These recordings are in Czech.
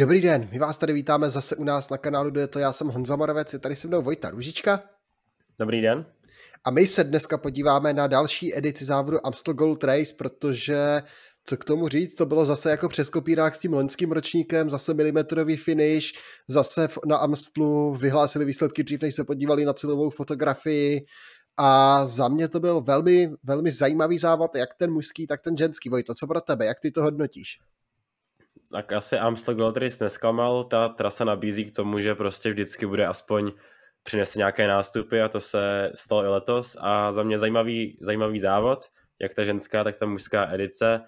Dobrý den, my vás tady vítáme zase u nás na kanálu, kde je to já jsem Honza Moravec, je tady se mnou Vojta Ružička. Dobrý den. A my se dneska podíváme na další edici závodu Amstel Gold Race, protože co k tomu říct, to bylo zase jako přes kopírák s tím loňským ročníkem, zase milimetrový finish, zase na Amstlu vyhlásili výsledky dřív, než se podívali na celovou fotografii a za mě to byl velmi, velmi zajímavý závod, jak ten mužský, tak ten ženský. Vojto, co pro tebe, jak ty to hodnotíš? Tak asi Amstel Gold Race nesklamal, ta trasa nabízí k tomu, že prostě vždycky bude aspoň přinese nějaké nástupy a to se stalo i letos. A za mě zajímavý, zajímavý závod, jak ta ženská, tak ta mužská edice.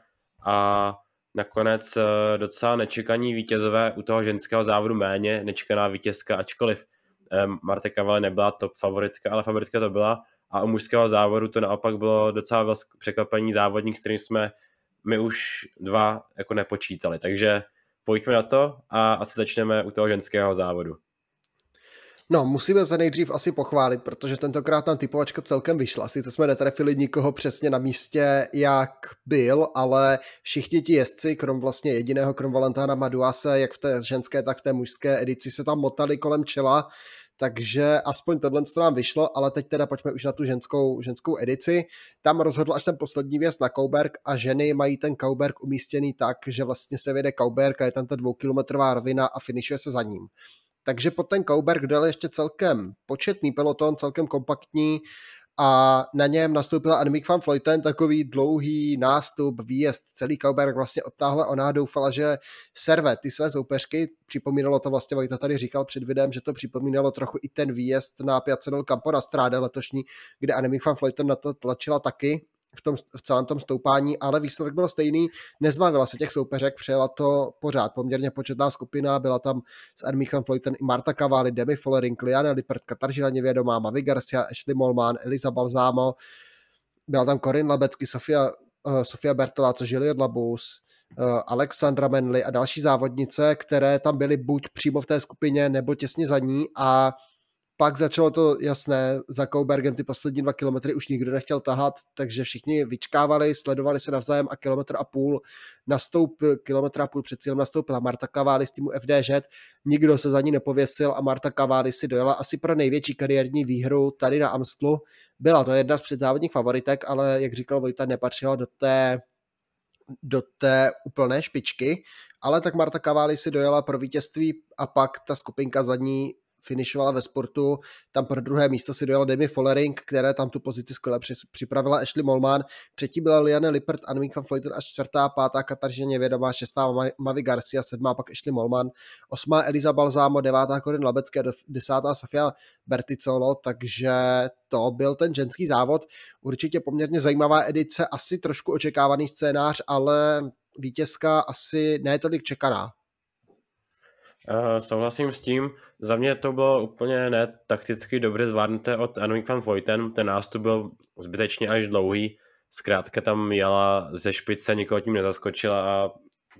A nakonec eh, docela nečekaní vítězové u toho ženského závodu méně, nečekaná vítězka, ačkoliv eh, Marte Cavalli nebyla top favoritka, ale favoritka to byla. A u mužského závodu to naopak bylo docela překvapení závodník, s kterým jsme my už dva jako nepočítali, takže pojďme na to a asi začneme u toho ženského závodu. No, musíme se nejdřív asi pochválit, protože tentokrát nám typovačka celkem vyšla. Sice jsme netrefili nikoho přesně na místě, jak byl, ale všichni ti jezdci, krom vlastně jediného, krom Valentána Maduase, jak v té ženské, tak v té mužské edici se tam motali kolem čela, takže aspoň tohle to nám vyšlo, ale teď teda pojďme už na tu ženskou, ženskou edici. Tam rozhodl až ten poslední věc na Kauberg a ženy mají ten Kauberg umístěný tak, že vlastně se vede Kauberg a je tam ta dvoukilometrová rovina a finišuje se za ním. Takže pod ten Kauberg dal ještě celkem početný peloton, celkem kompaktní a na něm nastoupila Annemiek van Vleuten, takový dlouhý nástup, výjezd, celý Kauberg vlastně odtáhla, ona doufala, že serve ty své soupeřky, připomínalo to vlastně, Vojta tady říkal před videem, že to připomínalo trochu i ten výjezd na del Campo na Stráde letošní, kde Annemiek van Vleuten na to tlačila taky, v, tom, v celém tom stoupání, ale výsledek byl stejný, nezbavila se těch soupeřek, přejela to pořád, poměrně početná skupina, byla tam s Armichem Floyten i Marta Cavalli, Demi Follering, Liane Lippert, Kataržina Nevědomá, Mavi Garcia, Ashley Molman, Elisa Balzámo, byla tam Corinne Labecky, Sofia, uh, Sofia Bertola, co Juliet Labus, uh, Alexandra Menly a další závodnice, které tam byly buď přímo v té skupině nebo těsně za ní. A pak začalo to jasné, za Koubergem ty poslední dva kilometry už nikdo nechtěl tahat, takže všichni vyčkávali, sledovali se navzájem a kilometr a půl nastoupil, kilometr a půl před cílem nastoupila Marta Cavalli z týmu FDŽ, nikdo se za ní nepověsil a Marta Cavalli si dojela asi pro největší kariérní výhru tady na Amstlu. Byla to jedna z předzávodních favoritek, ale jak říkal Vojta, nepatřila do té do té úplné špičky, ale tak Marta Cavalli si dojela pro vítězství a pak ta skupinka za ní finišovala ve sportu. Tam pro druhé místo si dojela Demi Follering, které tam tu pozici skvěle připravila Ashley Molman. Třetí byla Liane Lippert, Annemiek van až čtvrtá, pátá Katarzyna Nevědomá, šestá Mavi Garcia, sedmá pak Ashley Molman, osmá Eliza Balzámo, devátá Corinne Lebecké, desátá Sofia Berticolo, takže to byl ten ženský závod. Určitě poměrně zajímavá edice, asi trošku očekávaný scénář, ale vítězka asi ne tolik čekaná. Uh, souhlasím s tím. Za mě to bylo úplně ne takticky dobře zvládnuté od Anouk van Vojten. Ten nástup byl zbytečně až dlouhý. Zkrátka tam jela ze špice, nikoho tím nezaskočila a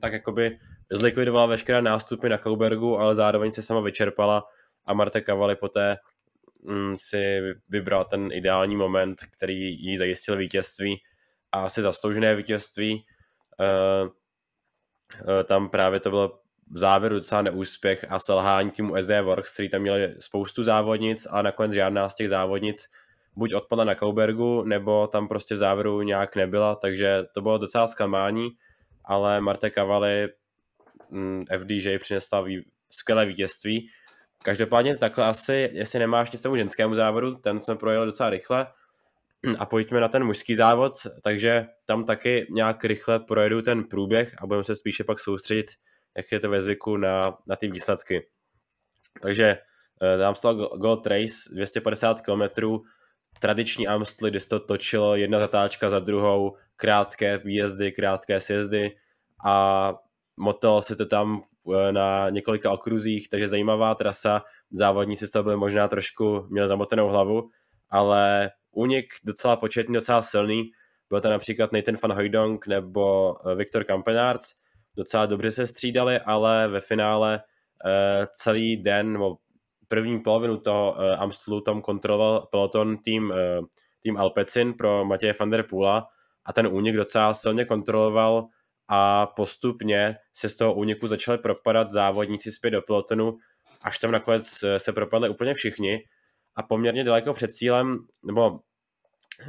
tak jakoby zlikvidovala veškeré nástupy na Kaubergu, ale zároveň se sama vyčerpala a Marta Cavalli poté mm, si vybral ten ideální moment, který jí zajistil vítězství a asi zasloužené vítězství. Uh, uh, tam právě to bylo v závěru docela neúspěch a selhání týmu SD Works, který tam měli spoustu závodnic a nakonec žádná z těch závodnic buď odpadla na Kaubergu, nebo tam prostě v závěru nějak nebyla, takže to bylo docela zklamání, ale Marte Cavalli mm, FDJ přinesla skvělé vítězství. Každopádně takhle asi, jestli nemáš nic tomu ženskému závodu, ten jsme projeli docela rychle, a pojďme na ten mužský závod, takže tam taky nějak rychle projedu ten průběh a budeme se spíše pak soustředit jak je to ve zvyku na, na ty výsledky. Takže Amstel Gold Race 250 km, tradiční Amstel, kde se to točilo jedna zatáčka za druhou, krátké výjezdy, krátké sjezdy a motalo se to tam eh, na několika okruzích, takže zajímavá trasa. Závodníci z toho byli možná trošku, měli zamotenou hlavu, ale únik docela početný, docela silný. Byl to například Nathan van Hooydonk nebo eh, Viktor Kampenarts docela dobře se střídali, ale ve finále uh, celý den nebo první polovinu toho uh, Amstelu tam kontroloval peloton tým, uh, tým Alpecin pro Matěje van der Poola a ten únik docela silně kontroloval a postupně se z toho úniku začaly propadat závodníci zpět do pelotonu, až tam nakonec eh, se propadli úplně všichni a poměrně daleko před cílem, nebo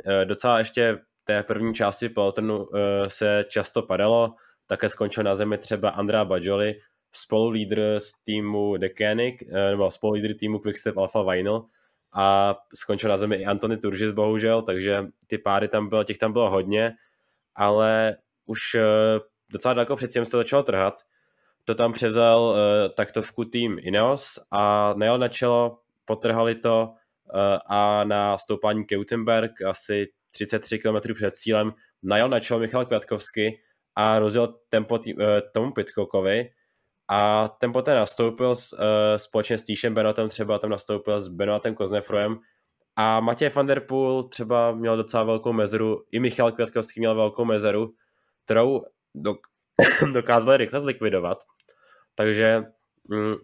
eh, docela ještě té první části pelotonu eh, se často padalo, také skončil na zemi třeba Andrea Bajoli, spolulídr z týmu Decanic, nebo spolulídr týmu Quickstep Alpha Vinyl a skončil na zemi i Antony Turžis bohužel, takže ty páry tam bylo, těch tam bylo hodně, ale už docela daleko předtím se to začalo trhat. To tam převzal uh, taktovku tým Ineos a nejel na čelo, potrhali to uh, a na stoupání Keutenberg asi 33 km před cílem najel na čelo Michal Květkovsky a rozjel tempo tý, uh, tomu Pitcockovi a ten poté nastoupil s, uh, společně s Týšem Benotem třeba tam nastoupil s Benotem Koznefrojem a Matěj van der Poel třeba měl docela velkou mezeru, i Michal Květkovský měl velkou mezeru, kterou dok- dokázali rychle zlikvidovat. Takže mm, uh,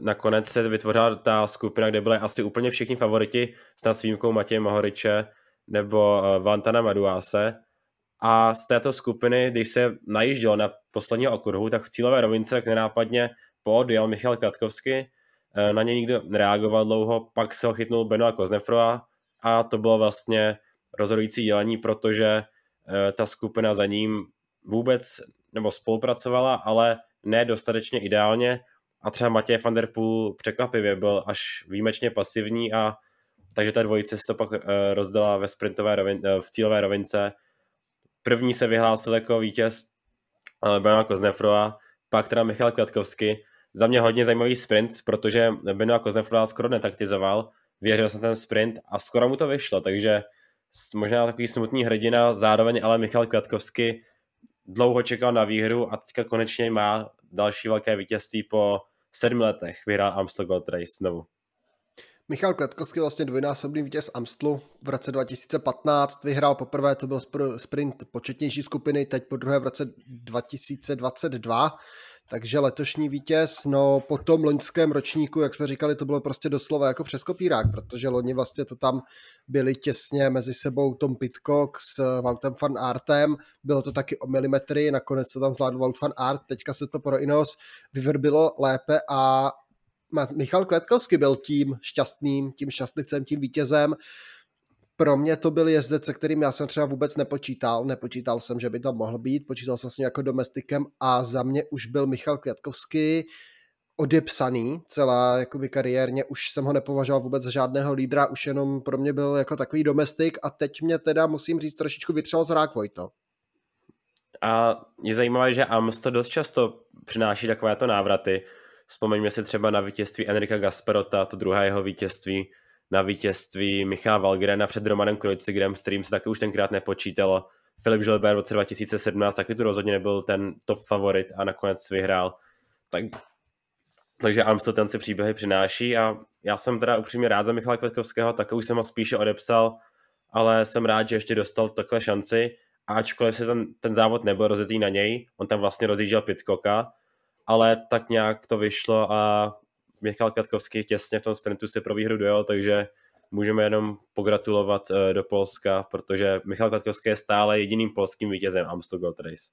nakonec se vytvořila ta skupina, kde byly asi úplně všichni favoriti, snad s výjimkou Matěje Mohoriče nebo uh, Valentana Maduase. A z této skupiny, když se najížděl na posledního okruhu, tak v cílové rovince jak nenápadně poodjel Michal Katkovsky, uh, na něj nikdo nereagoval dlouho, pak se ho chytnul Benoa Koznefroa a to bylo vlastně rozhodující dělení, protože uh, ta skupina za ním vůbec nebo spolupracovala, ale ne dostatečně ideálně. A třeba Matěj van der Poel překvapivě byl až výjimečně pasivní a takže ta dvojice se to pak uh, rozdala ve sprintové rovin, v cílové rovince. První se vyhlásil jako vítěz uh, Benoit Koznefroa, pak teda Michal Květkovský. Za mě hodně zajímavý sprint, protože Benoit Koznefroa skoro netaktizoval, věřil jsem ten sprint a skoro mu to vyšlo, takže možná takový smutný hrdina, zároveň ale Michal Květkovský dlouho čekal na výhru a teďka konečně má další velké vítězství po sedmi letech. Vyhrál Amstel Gold Race znovu. Michal Kvetkovský vlastně dvojnásobný vítěz Amstlu v roce 2015, vyhrál poprvé, to byl sprint početnější skupiny, teď po druhé v roce 2022 takže letošní vítěz, no po tom loňském ročníku, jak jsme říkali, to bylo prostě doslova jako přes kopírák, protože loni vlastně to tam byli těsně mezi sebou Tom Pitcock s Voutem Van Artem, bylo to taky o milimetry, nakonec to tam zvládl Wout Van Art, teďka se to pro Inos vyvrbilo lépe a Michal Kvetkovský byl tím šťastným, tím šťastlivcem, tím vítězem pro mě to byl jezdec, se kterým já jsem třeba vůbec nepočítal. Nepočítal jsem, že by tam mohl být, počítal jsem s ním jako domestikem a za mě už byl Michal Květkovský odepsaný celá jakoby kariérně, už jsem ho nepovažoval vůbec za žádného lídra, už jenom pro mě byl jako takový domestik a teď mě teda musím říct trošičku vytřel zrák Vojto. A je zajímavé, že Amstel dost často přináší takovéto návraty. Vzpomeňme si třeba na vítězství Enrika Gasperota, to druhé jeho vítězství, na vítězství Michala Valgrena před Romanem Krojcigrem, s kterým se taky už tenkrát nepočítalo. Filip Žilber v roce 2017 taky tu rozhodně nebyl ten top favorit a nakonec vyhrál. Tak, takže Amstel si příběhy přináší a já jsem teda upřímně rád za Michala Kvetkovského, tak už jsem ho spíše odepsal, ale jsem rád, že ještě dostal takhle šanci a ačkoliv se ten, ten závod nebyl rozjetý na něj, on tam vlastně rozjížděl Pitcocka, ale tak nějak to vyšlo a Michal Katkovský těsně v tom sprintu si pro výhru dojel, takže můžeme jenom pogratulovat eh, do Polska, protože Michal Katkovský je stále jediným polským vítězem Amstel Gold Race.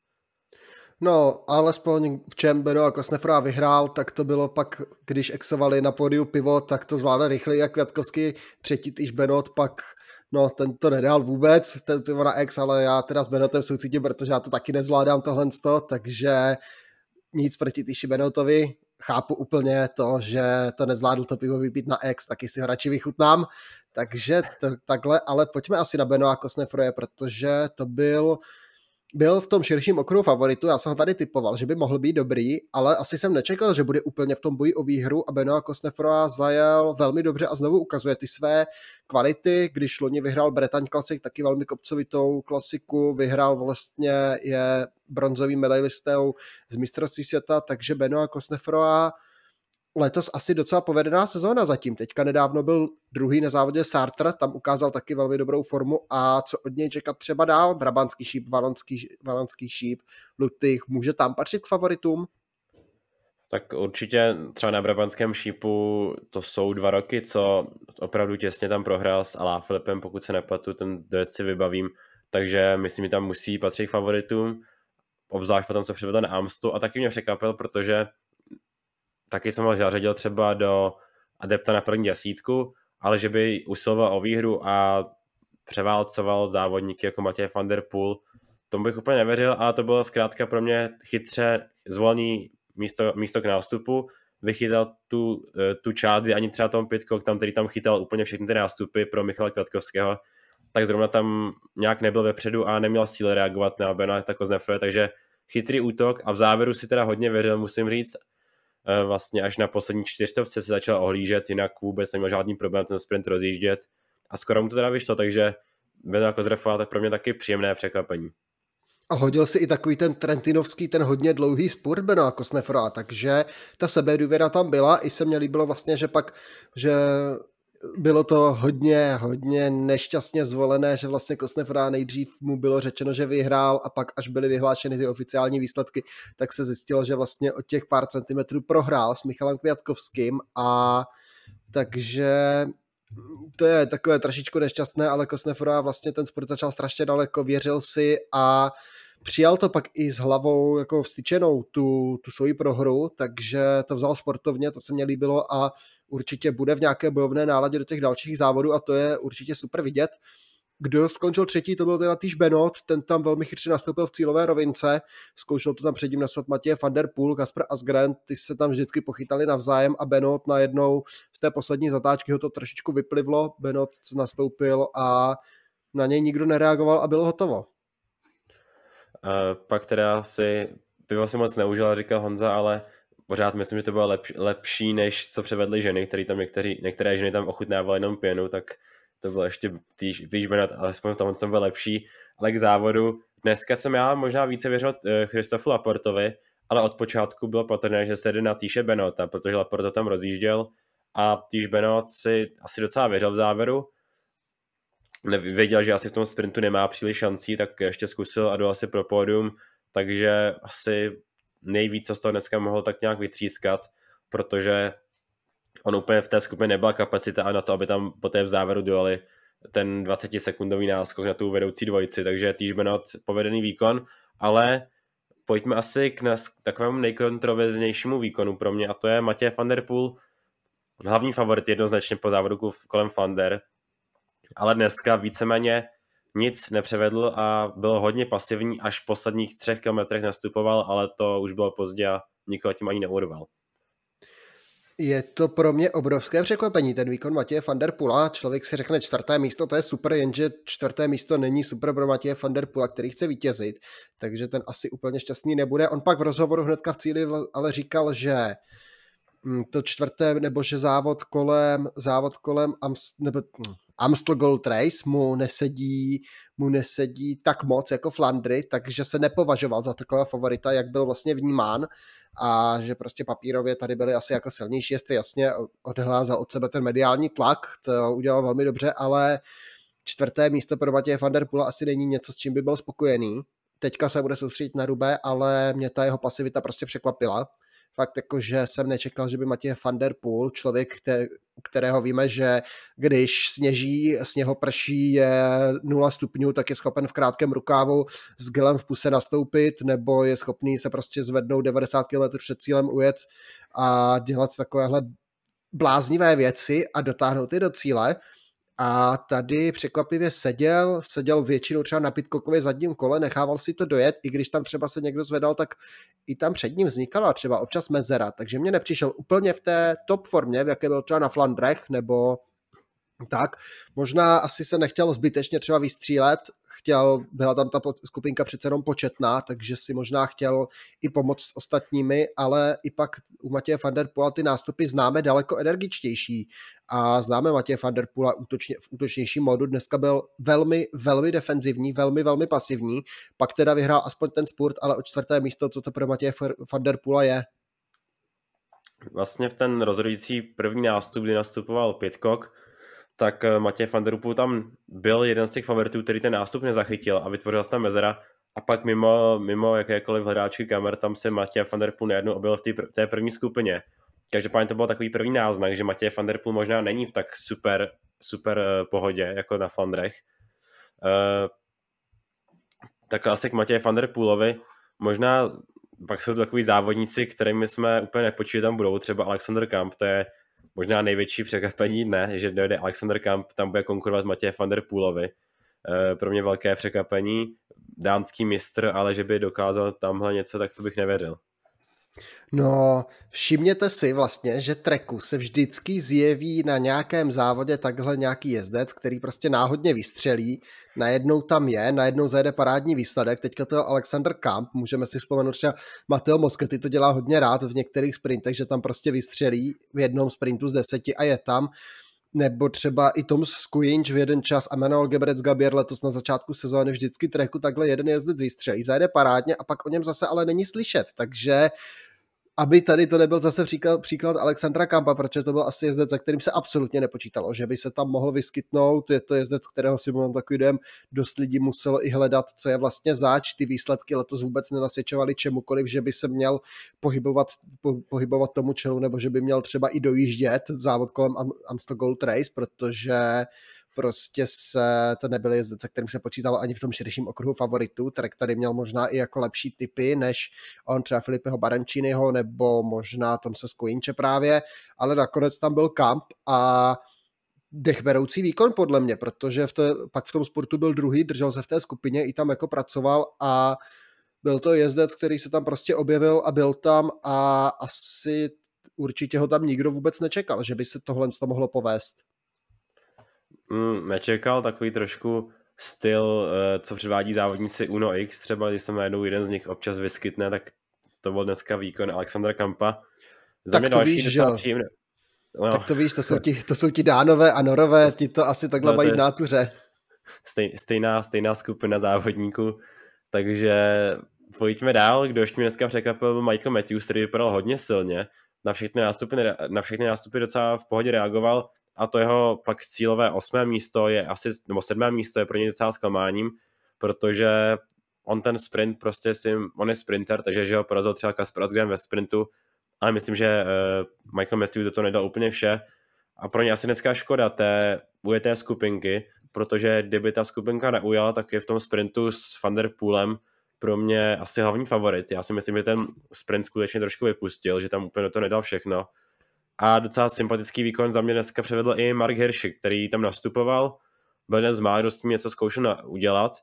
No, alespoň v čem Beno a Kosnefra vyhrál, tak to bylo pak, když exovali na pódiu pivo, tak to zvládl rychleji jak Květkovský, třetí týž Benot, pak no, ten to nedal vůbec, ten pivo na ex, ale já teda s Benotem soucítím, protože já to taky nezvládám tohle, takže nic proti Týši Benotovi, chápu úplně to, že to nezvládl to pivo vypít na ex, taky si ho radši vychutnám. Takže to, takhle, ale pojďme asi na Benoa Kosnefroje, protože to byl byl v tom širším okruhu favoritu, já jsem ho tady typoval, že by mohl být dobrý, ale asi jsem nečekal, že bude úplně v tom boji o výhru a Benoit Kosnefroa zajel velmi dobře a znovu ukazuje ty své kvality, když loni vyhrál Bretaň Classic, taky velmi kopcovitou klasiku, vyhrál vlastně je bronzovým medailistou z mistrovství světa, takže Benoit Kosnefroa letos asi docela povedená sezóna zatím. Teďka nedávno byl druhý na závodě Sartre, tam ukázal taky velmi dobrou formu a co od něj čekat třeba dál? Brabantský šíp, Valonský, Valonský šíp, Lutych, může tam patřit k favoritům? Tak určitě třeba na Brabantském šípu to jsou dva roky, co opravdu těsně tam prohrál s Alá Filipem, pokud se nepletu, ten dojezd si vybavím, takže myslím, že tam musí patřit k favoritům, obzvlášť potom, co přivedl na Amstu a taky mě překvapil, protože taky jsem ho zařadil třeba do adepta na první desítku, ale že by usiloval o výhru a převálcoval závodníky jako Matěj van der Poel, tomu bych úplně nevěřil, ale to bylo zkrátka pro mě chytře zvolený místo, místo k nástupu, vychytal tu, eh, tu část, ani třeba Tom Pitcock, tam, který tam chytal úplně všechny ty nástupy pro Michala Kratkovského, tak zrovna tam nějak nebyl vepředu a neměl síle reagovat na Bena Koznefroje, takže chytrý útok a v závěru si teda hodně věřil, musím říct, vlastně až na poslední čtyřstovce se začal ohlížet, jinak vůbec neměl žádný problém ten sprint rozjíždět a skoro mu to teda vyšlo, takže Bena Kozrefová tak pro mě taky příjemné překvapení. A hodil si i takový ten Trentinovský, ten hodně dlouhý spurt Benoa Kosnefra, takže ta sebedůvěra tam byla, i se mně líbilo vlastně, že pak, že bylo to hodně, hodně nešťastně zvolené, že vlastně Kosnefra nejdřív mu bylo řečeno, že vyhrál a pak až byly vyhlášeny ty oficiální výsledky, tak se zjistilo, že vlastně od těch pár centimetrů prohrál s Michalem Květkovským a takže to je takové trošičku nešťastné, ale Kosnefora vlastně ten sport začal strašně daleko, věřil si a přijal to pak i s hlavou jako vstyčenou tu, tu svoji prohru, takže to vzal sportovně, to se mně líbilo a určitě bude v nějaké bojovné náladě do těch dalších závodů a to je určitě super vidět. Kdo skončil třetí, to byl teda týž Benot, ten tam velmi chytře nastoupil v cílové rovince, zkoušel to tam předtím nasvat Matěje van der Poel, Kasper Asgren, ty se tam vždycky pochytali navzájem a Benot najednou z té poslední zatáčky ho to trošičku vyplivlo, Benot nastoupil a na něj nikdo nereagoval a bylo hotovo. Pak teda si pivo si moc neužil, říkal Honza, ale pořád myslím, že to bylo lep, lepší, než co převedly ženy, které tam některý, některé ženy tam ochutnávaly jenom pěnu, tak to bylo ještě týž, týž Benat, alespoň v tom jsem byl lepší, ale k závodu. Dneska jsem já možná více věřil eh, Christofu Laportovi, ale od počátku bylo patrné, že se jde na Týše Benota, protože Laporto tam rozjížděl a Týš Benot si asi docela věřil v závěru. Věděl, že asi v tom sprintu nemá příliš šancí, tak ještě zkusil a do asi pro pódium, takže asi nejvíc, co z toho dneska mohl tak nějak vytřískat, protože on úplně v té skupině nebyla kapacita a na to, aby tam poté v závěru dojeli ten 20 sekundový náskok na tu vedoucí dvojici, takže týž Benot povedený výkon, ale pojďme asi k, nás, takovému nejkontroverznějšímu výkonu pro mě a to je Matěj van der Poel, hlavní favorit jednoznačně po závodu kolem Fander, ale dneska víceméně nic nepřevedl a byl hodně pasivní, až v posledních třech kilometrech nastupoval, ale to už bylo pozdě a nikoho tím ani neurval. Je to pro mě obrovské překvapení, ten výkon Matěje van der Pula. Člověk si řekne čtvrté místo, to je super, jenže čtvrté místo není super pro Matěje van der Pula, který chce vítězit, takže ten asi úplně šťastný nebude. On pak v rozhovoru hnedka v cíli ale říkal, že mm, to čtvrté, nebo že závod kolem, závod kolem nebo, hm, Amstel Gold Race mu nesedí, mu nesedí tak moc jako Flandry, takže se nepovažoval za takového favorita, jak byl vlastně vnímán a že prostě papírově tady byli asi jako silnější jezdci, jasně odhlázal od sebe ten mediální tlak, to udělal velmi dobře, ale čtvrté místo pro Matěje van der Pula asi není něco, s čím by byl spokojený. Teďka se bude soustředit na Rube, ale mě ta jeho pasivita prostě překvapila fakt jako, že jsem nečekal, že by Matěj van der Poel, člověk, kterého víme, že když sněží, sněho prší je 0 stupňů, tak je schopen v krátkém rukávu s gelem v puse nastoupit, nebo je schopný se prostě zvednout 90 km před cílem ujet a dělat takovéhle bláznivé věci a dotáhnout je do cíle a tady překvapivě seděl, seděl většinou třeba na Pitcockově zadním kole, nechával si to dojet, i když tam třeba se někdo zvedal, tak i tam před ním vznikala třeba občas mezera, takže mě nepřišel úplně v té top formě, v jaké byl třeba na Flandrech, nebo tak. Možná asi se nechtěl zbytečně třeba vystřílet, chtěl, byla tam ta skupinka přece jenom početná, takže si možná chtěl i pomoct s ostatními, ale i pak u Matěje van der Pula ty nástupy známe daleko energičtější a známe Matěje van der Pula útočně, v útočnějším modu, dneska byl velmi, velmi defenzivní, velmi, velmi pasivní, pak teda vyhrál aspoň ten spurt, ale o čtvrté místo, co to pro Matěje van der Pula je. Vlastně v ten rozhodující první nástup, kdy nastupoval Pitcock, tak eh, Matěj van der tam byl jeden z těch favoritů, který ten nástup nezachytil a vytvořil se tam mezera a pak mimo, mimo jakékoliv hledáčky kamer tam se Matěj van der Poel najednou objevil v té, té první skupině. Každopádně to byl takový první náznak, že Matěj van der Poel možná není v tak super, super eh, pohodě jako na Flandrech. Uh, tak klasik Matěj van der Poolovi, možná pak jsou to takový závodníci, kterými jsme úplně nepočítali tam budou, třeba Alexander Kamp, to je možná největší překvapení dne, že dojde Alexander Kamp, tam bude konkurovat Matěj van der Poolovi. E, pro mě velké překvapení, dánský mistr, ale že by dokázal tamhle něco, tak to bych nevěděl. No, všimněte si vlastně, že Treku se vždycky zjeví na nějakém závodě takhle nějaký jezdec, který prostě náhodně vystřelí, najednou tam je, najednou zajede parádní výsledek, teďka to je Alexander Kamp, můžeme si vzpomenout třeba Mateo Moschetti to dělá hodně rád v některých sprintech, že tam prostě vystřelí v jednom sprintu z deseti a je tam, nebo třeba i Tom Skujinč v jeden čas a Manuel Gebrec Gabier letos na začátku sezóny vždycky treku takhle jeden jezdec vystřelí, zajede parádně a pak o něm zase ale není slyšet, takže aby tady to nebyl zase příklad, příklad Alexandra Kampa, protože to byl asi jezdec, za kterým se absolutně nepočítalo, že by se tam mohl vyskytnout. Je to jezdec, kterého si mám takový dojem, dost lidí muselo i hledat, co je vlastně zač. Ty výsledky letos vůbec nenasvědčovaly čemukoliv, že by se měl pohybovat, po, pohybovat tomu čelu, nebo že by měl třeba i dojíždět závod kolem Amstel Gold Race, protože prostě se to nebyl jezdec, se kterým se počítalo ani v tom širším okruhu favoritů. Trek tady měl možná i jako lepší typy než on třeba Filipeho Barančínyho nebo možná Tom se Skojinče právě, ale nakonec tam byl Kamp a dechberoucí výkon podle mě, protože v té, pak v tom sportu byl druhý, držel se v té skupině, i tam jako pracoval a byl to jezdec, který se tam prostě objevil a byl tam a asi určitě ho tam nikdo vůbec nečekal, že by se tohle to mohlo povést mm, nečekal takový trošku styl, eh, co předvádí závodníci Uno X, třeba když se najednou jeden z nich občas vyskytne, tak to byl dneska výkon Alexandra Kampa. Za tak mě to další víš, že příjemné. No. Tak to víš, to jsou, ti, to jsou ti dánové a norové, ti to asi takhle no, mají v nátuře. Stej, stejná, stejná skupina závodníků, takže pojďme dál, kdo ještě mě dneska překvapil Michael Matthews, který vypadal hodně silně, na všechny nástupy, na všechny nástupy docela v pohodě reagoval, a to jeho pak cílové osmé místo je asi, nebo sedmé místo je pro něj docela zklamáním, protože on ten sprint prostě si, on je sprinter, takže že ho porazil třeba Kasper Asgren ve sprintu, ale myslím, že uh, Michael Matthews do toho nedal úplně vše a pro ně asi dneska škoda té ujeté skupinky, protože kdyby ta skupinka neujala, tak je v tom sprintu s Van der Poolem pro mě asi hlavní favorit. Já si myslím, že ten sprint skutečně trošku vypustil, že tam úplně to nedal všechno a docela sympatický výkon za mě dneska převedl i Mark Hirschi, který tam nastupoval, byl jeden z mála, kdo s tím něco zkoušel udělat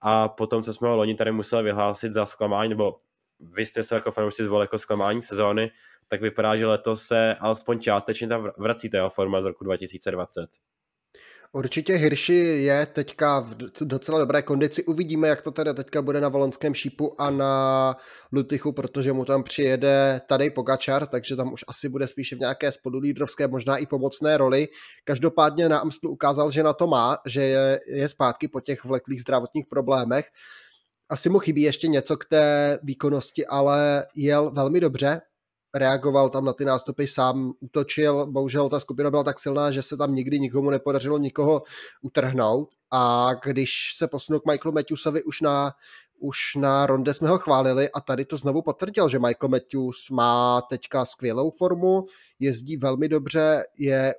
a potom, co jsme ho loni tady museli vyhlásit za zklamání, nebo vy jste se jako fanoušci zvolili jako zklamání sezóny, tak vypadá, že letos se alespoň částečně tam vrací ta forma z roku 2020. Určitě Hirši je teďka v docela dobré kondici. Uvidíme, jak to teda teďka bude na Volonském šípu a na Lutychu, protože mu tam přijede tady Pogačar, takže tam už asi bude spíše v nějaké spodulídrovské, možná i pomocné roli. Každopádně na Amstlu ukázal, že na to má, že je, je zpátky po těch vleklých zdravotních problémech. Asi mu chybí ještě něco k té výkonnosti, ale jel velmi dobře reagoval tam na ty nástupy, sám útočil, bohužel ta skupina byla tak silná, že se tam nikdy nikomu nepodařilo nikoho utrhnout. A když se posunul k Michaelu Matthewsovi už na už na ronde jsme ho chválili a tady to znovu potvrdil, že Michael Matthews má teďka skvělou formu, jezdí velmi dobře, je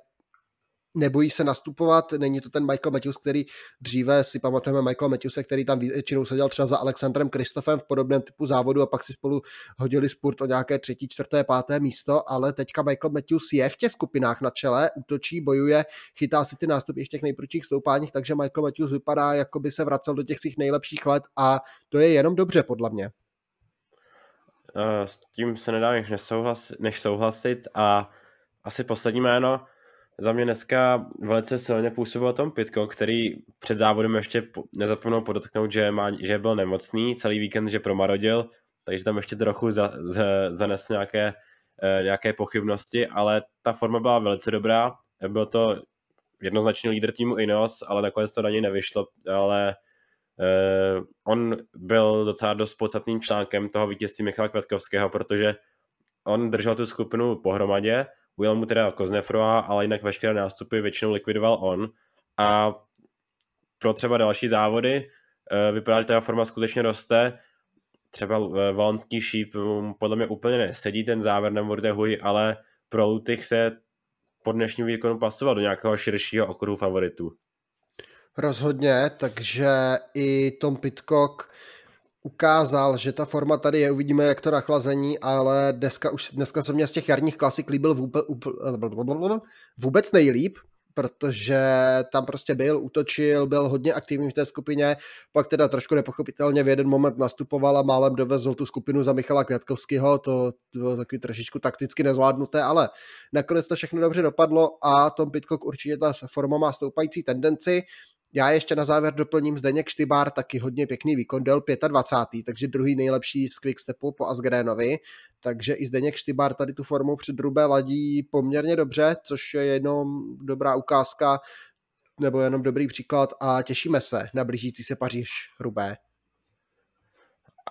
nebojí se nastupovat, není to ten Michael Matthews, který dříve si pamatujeme Michael Matthewse, který tam většinou seděl třeba za Alexandrem Kristofem v podobném typu závodu a pak si spolu hodili spurt o nějaké třetí, čtvrté, páté místo, ale teďka Michael Matthews je v těch skupinách na čele, útočí, bojuje, chytá si ty nástupy v těch nejprudších stoupáních, takže Michael Matthews vypadá, jako by se vracel do těch svých nejlepších let a to je jenom dobře podle mě. S tím se nedá než, nesouhlasit, než souhlasit a asi poslední jméno, za mě dneska velice silně působil Tom Pitko, který před závodem ještě nezapomněl podotknout, že, má, že byl nemocný celý víkend, že promarodil, takže tam ještě trochu za, za, zanes nějaké, eh, nějaké pochybnosti, ale ta forma byla velice dobrá. Byl to jednoznačný lídr týmu Ineos, ale nakonec to na něj nevyšlo, ale eh, on byl docela dost podstatným článkem toho vítězství Michala Kvetkovského, protože on držel tu skupinu pohromadě, ujel mu teda Koznefroa, ale jinak veškeré nástupy většinou likvidoval on. A pro třeba další závody eh, vypadá, že ta forma skutečně roste. Třeba eh, valonský šíp podle mě úplně nesedí ten závěr na Vortehuji, ale pro Lutych se po dnešním výkonu pasoval do nějakého širšího okruhu favoritů. Rozhodně, takže i Tom Pitcock ukázal, že ta forma tady je, uvidíme, jak to nachlazení, ale dneska, už, dneska se mě z těch jarních klasik líbil vůbec, nejlíp, protože tam prostě byl, útočil, byl hodně aktivní v té skupině, pak teda trošku nepochopitelně v jeden moment nastupoval a málem dovezl tu skupinu za Michala Květkovského, to, to bylo takový trošičku takticky nezvládnuté, ale nakonec to všechno dobře dopadlo a Tom Pitcock určitě ta forma má stoupající tendenci. Já ještě na závěr doplním Zdeněk Štybár, taky hodně pěkný výkon, del 25. takže druhý nejlepší z Quickstepu po Asgrenovi, takže i Zdeněk Štybár tady tu formu před Rubé ladí poměrně dobře, což je jenom dobrá ukázka nebo jenom dobrý příklad a těšíme se na blížící se Paříž Rubé.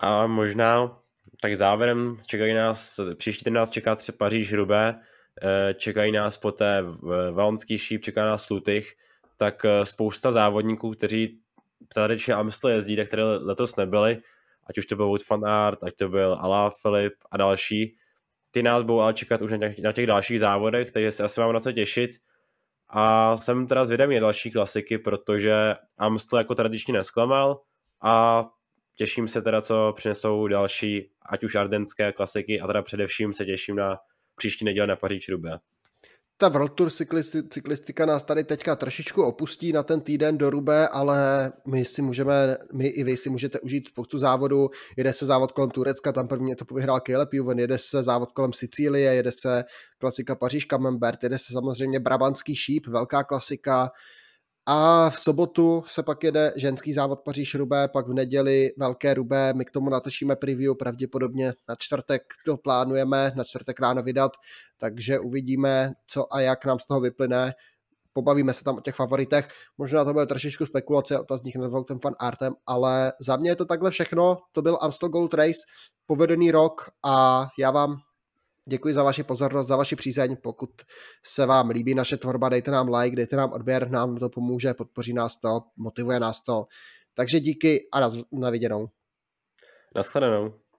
A možná tak závěrem čekají nás, příští týden nás čeká třeba Paříž Rubé, eh, čekají nás poté Valonský šíp, čeká nás Lutych, tak eh, spousta závodníků, kteří tradičně Amstel jezdí, tak které letos nebyli, ať už to byl Wood van Aert, ať to byl Ala Filip a další, ty nás budou ale čekat už na těch, na těch dalších závodech, takže se asi mám na co těšit. A jsem teda zvědavý na další klasiky, protože Amstel jako tradičně nesklamal a těším se teda, co přinesou další, ať už ardenské klasiky a teda především se těším na příští neděli na Paříž Rubé ta World Tour cyklistika nás tady teďka trošičku opustí na ten týden do Rube, ale my si můžeme, my i vy si můžete užít spoustu závodů. Jede se závod kolem Turecka, tam první to vyhrál Caleb Juven, jede se závod kolem Sicílie, jede se klasika Paříž Camembert, jede se samozřejmě Brabantský šíp, velká klasika, a v sobotu se pak jede ženský závod Paříž Rubé, pak v neděli Velké Rubé, my k tomu natočíme preview, pravděpodobně na čtvrtek to plánujeme, na čtvrtek ráno vydat, takže uvidíme, co a jak nám z toho vyplyne. Pobavíme se tam o těch favoritech. Možná to bude trošičku spekulace, otazník nad Voutem Fan Artem, ale za mě je to takhle všechno. To byl Amstel Gold Race, povedený rok a já vám Děkuji za vaši pozornost, za vaši přízeň. Pokud se vám líbí naše tvorba, dejte nám like, dejte nám odběr, nám to pomůže, podpoří nás to, motivuje nás to. Takže díky a na, viděnou. Naschledanou.